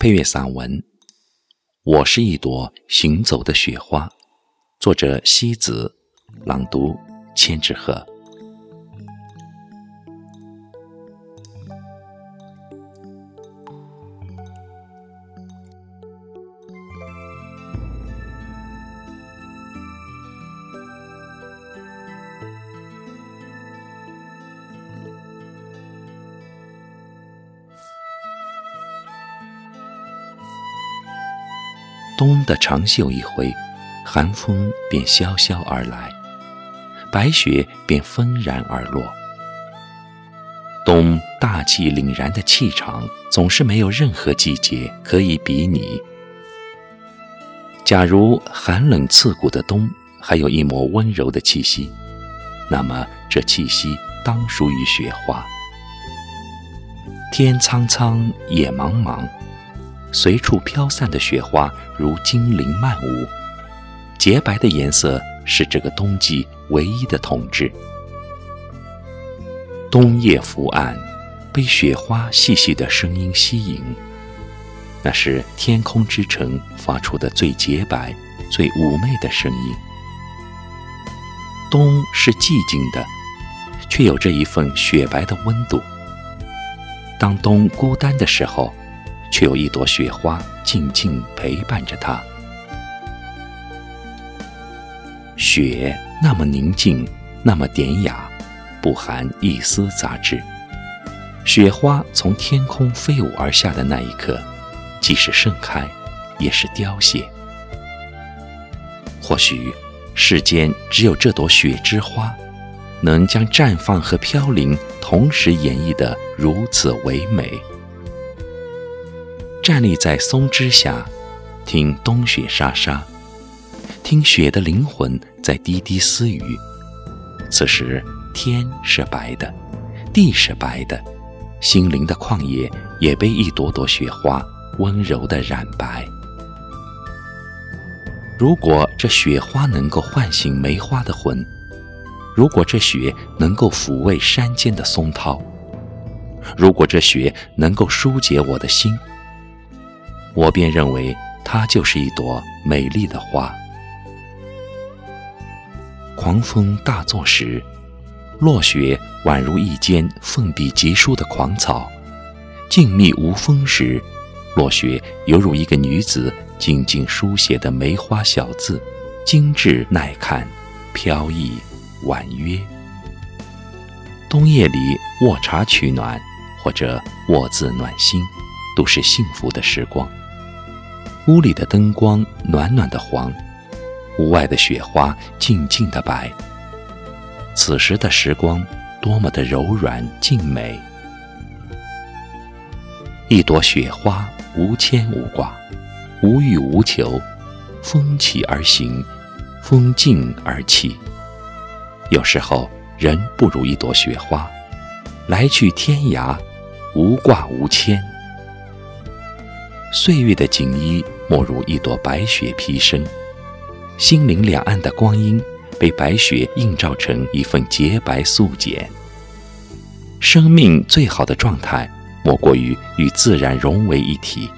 配乐散文《我是一朵行走的雪花》，作者西子，朗读千纸鹤。冬的长袖一挥，寒风便萧萧而来，白雪便纷然而落。冬大气凛然的气场，总是没有任何季节可以比拟。假如寒冷刺骨的冬还有一抹温柔的气息，那么这气息当属于雪花。天苍苍，野茫茫。随处飘散的雪花如精灵漫舞，洁白的颜色是这个冬季唯一的统治。冬夜伏案，被雪花细细的声音吸引，那是天空之城发出的最洁白、最妩媚的声音。冬是寂静的，却有着一份雪白的温度。当冬孤单的时候。却有一朵雪花静静陪伴着他。雪那么宁静，那么典雅，不含一丝杂质。雪花从天空飞舞而下的那一刻，既是盛开，也是凋谢。或许世间只有这朵雪之花，能将绽放和飘零同时演绎得如此唯美。站立在松枝下，听冬雪沙沙，听雪的灵魂在滴滴私语。此时天是白的，地是白的，心灵的旷野也被一朵朵雪花温柔地染白。如果这雪花能够唤醒梅花的魂，如果这雪能够抚慰山间的松涛，如果这雪能够疏解我的心。我便认为它就是一朵美丽的花。狂风大作时，落雪宛如一间奋笔疾书的狂草；静谧无风时，落雪犹如一个女子静静书写的梅花小字，精致耐看，飘逸婉约。冬夜里卧茶取暖，或者卧字暖心，都是幸福的时光。屋里的灯光暖暖的黄，屋外的雪花静静的白。此时的时光多么的柔软静美。一朵雪花无牵无挂，无欲无求，风起而行，风静而起。有时候人不如一朵雪花，来去天涯，无挂无牵。岁月的锦衣，莫如一朵白雪披身；心灵两岸的光阴，被白雪映照成一份洁白素简。生命最好的状态，莫过于与自然融为一体；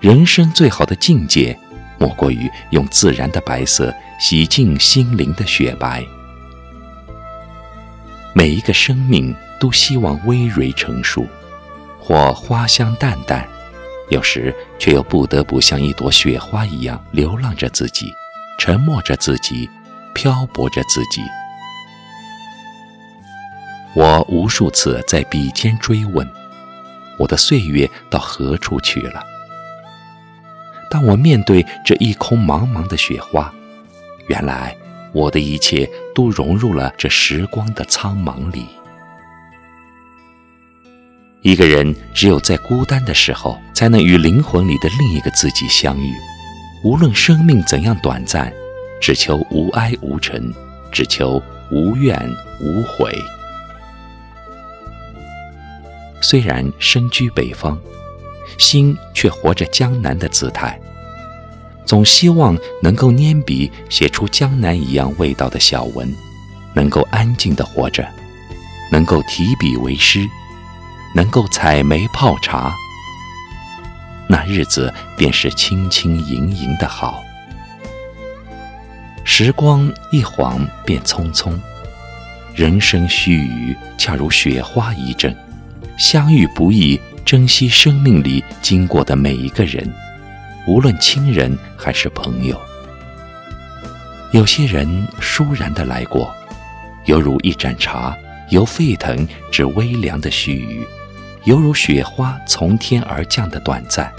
人生最好的境界，莫过于用自然的白色洗净心灵的雪白。每一个生命都希望葳蕤成熟，或花香淡淡。有时却又不得不像一朵雪花一样流浪着自己，沉默着自己，漂泊着自己。我无数次在笔尖追问：我的岁月到何处去了？当我面对这一空茫茫的雪花，原来我的一切都融入了这时光的苍茫里。一个人只有在孤单的时候，才能与灵魂里的另一个自己相遇。无论生命怎样短暂，只求无哀无尘，只求无怨无悔。虽然身居北方，心却活着江南的姿态。总希望能够拈笔写出江南一样味道的小文，能够安静的活着，能够提笔为诗。能够采梅泡茶，那日子便是轻轻盈盈的好。时光一晃便匆匆，人生须臾，恰如雪花一阵。相遇不易，珍惜生命里经过的每一个人，无论亲人还是朋友。有些人倏然的来过，犹如一盏茶，由沸腾至微凉的须臾，犹如雪花从天而降的短暂。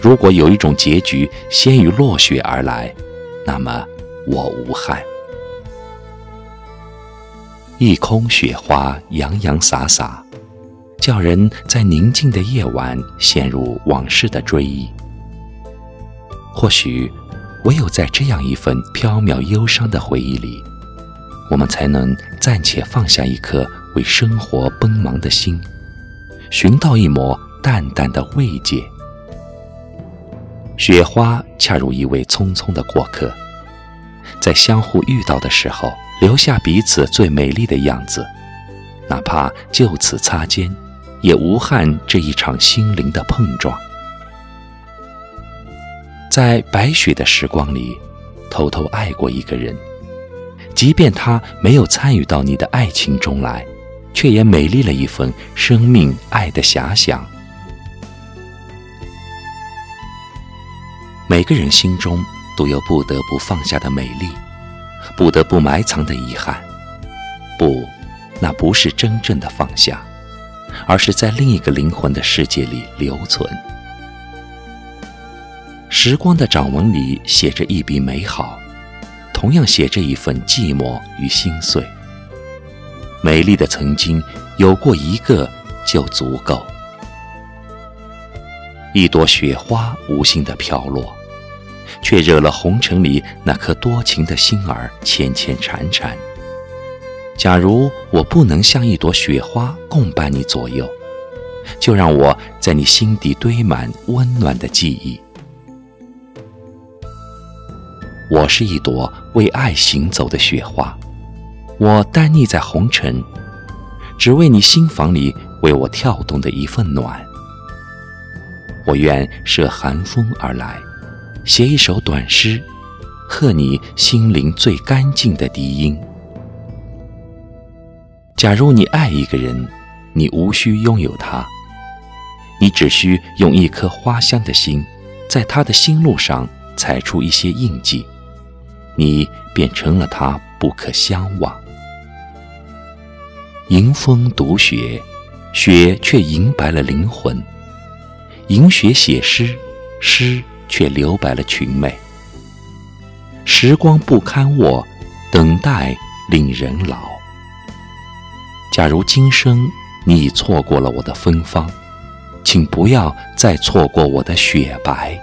如果有一种结局先于落雪而来，那么我无憾。一空雪花洋洋洒洒，叫人在宁静的夜晚陷入往事的追忆。或许，唯有在这样一份飘渺忧伤的回忆里，我们才能暂且放下一颗为生活奔忙的心，寻到一抹淡淡的慰藉。雪花恰如一位匆匆的过客，在相互遇到的时候，留下彼此最美丽的样子，哪怕就此擦肩，也无憾这一场心灵的碰撞。在白雪的时光里，偷偷爱过一个人，即便他没有参与到你的爱情中来，却也美丽了一份生命爱的遐想。每个人心中都有不得不放下的美丽，不得不埋藏的遗憾。不，那不是真正的放下，而是在另一个灵魂的世界里留存。时光的掌纹里写着一笔美好，同样写着一份寂寞与心碎。美丽的曾经，有过一个就足够。一朵雪花无心的飘落。却惹了红尘里那颗多情的心儿牵牵缠缠。假如我不能像一朵雪花共伴你左右，就让我在你心底堆满温暖的记忆。我是一朵为爱行走的雪花，我单立在红尘，只为你心房里为我跳动的一份暖。我愿涉寒风而来。写一首短诗，贺你心灵最干净的笛音。假如你爱一个人，你无需拥有他，你只需用一颗花香的心，在他的心路上踩出一些印记，你便成了他不可相忘。迎风读雪，雪却银白了灵魂。迎雪写诗，诗。却留白了裙袂。时光不堪握，等待令人老。假如今生你已错过了我的芬芳，请不要再错过我的雪白。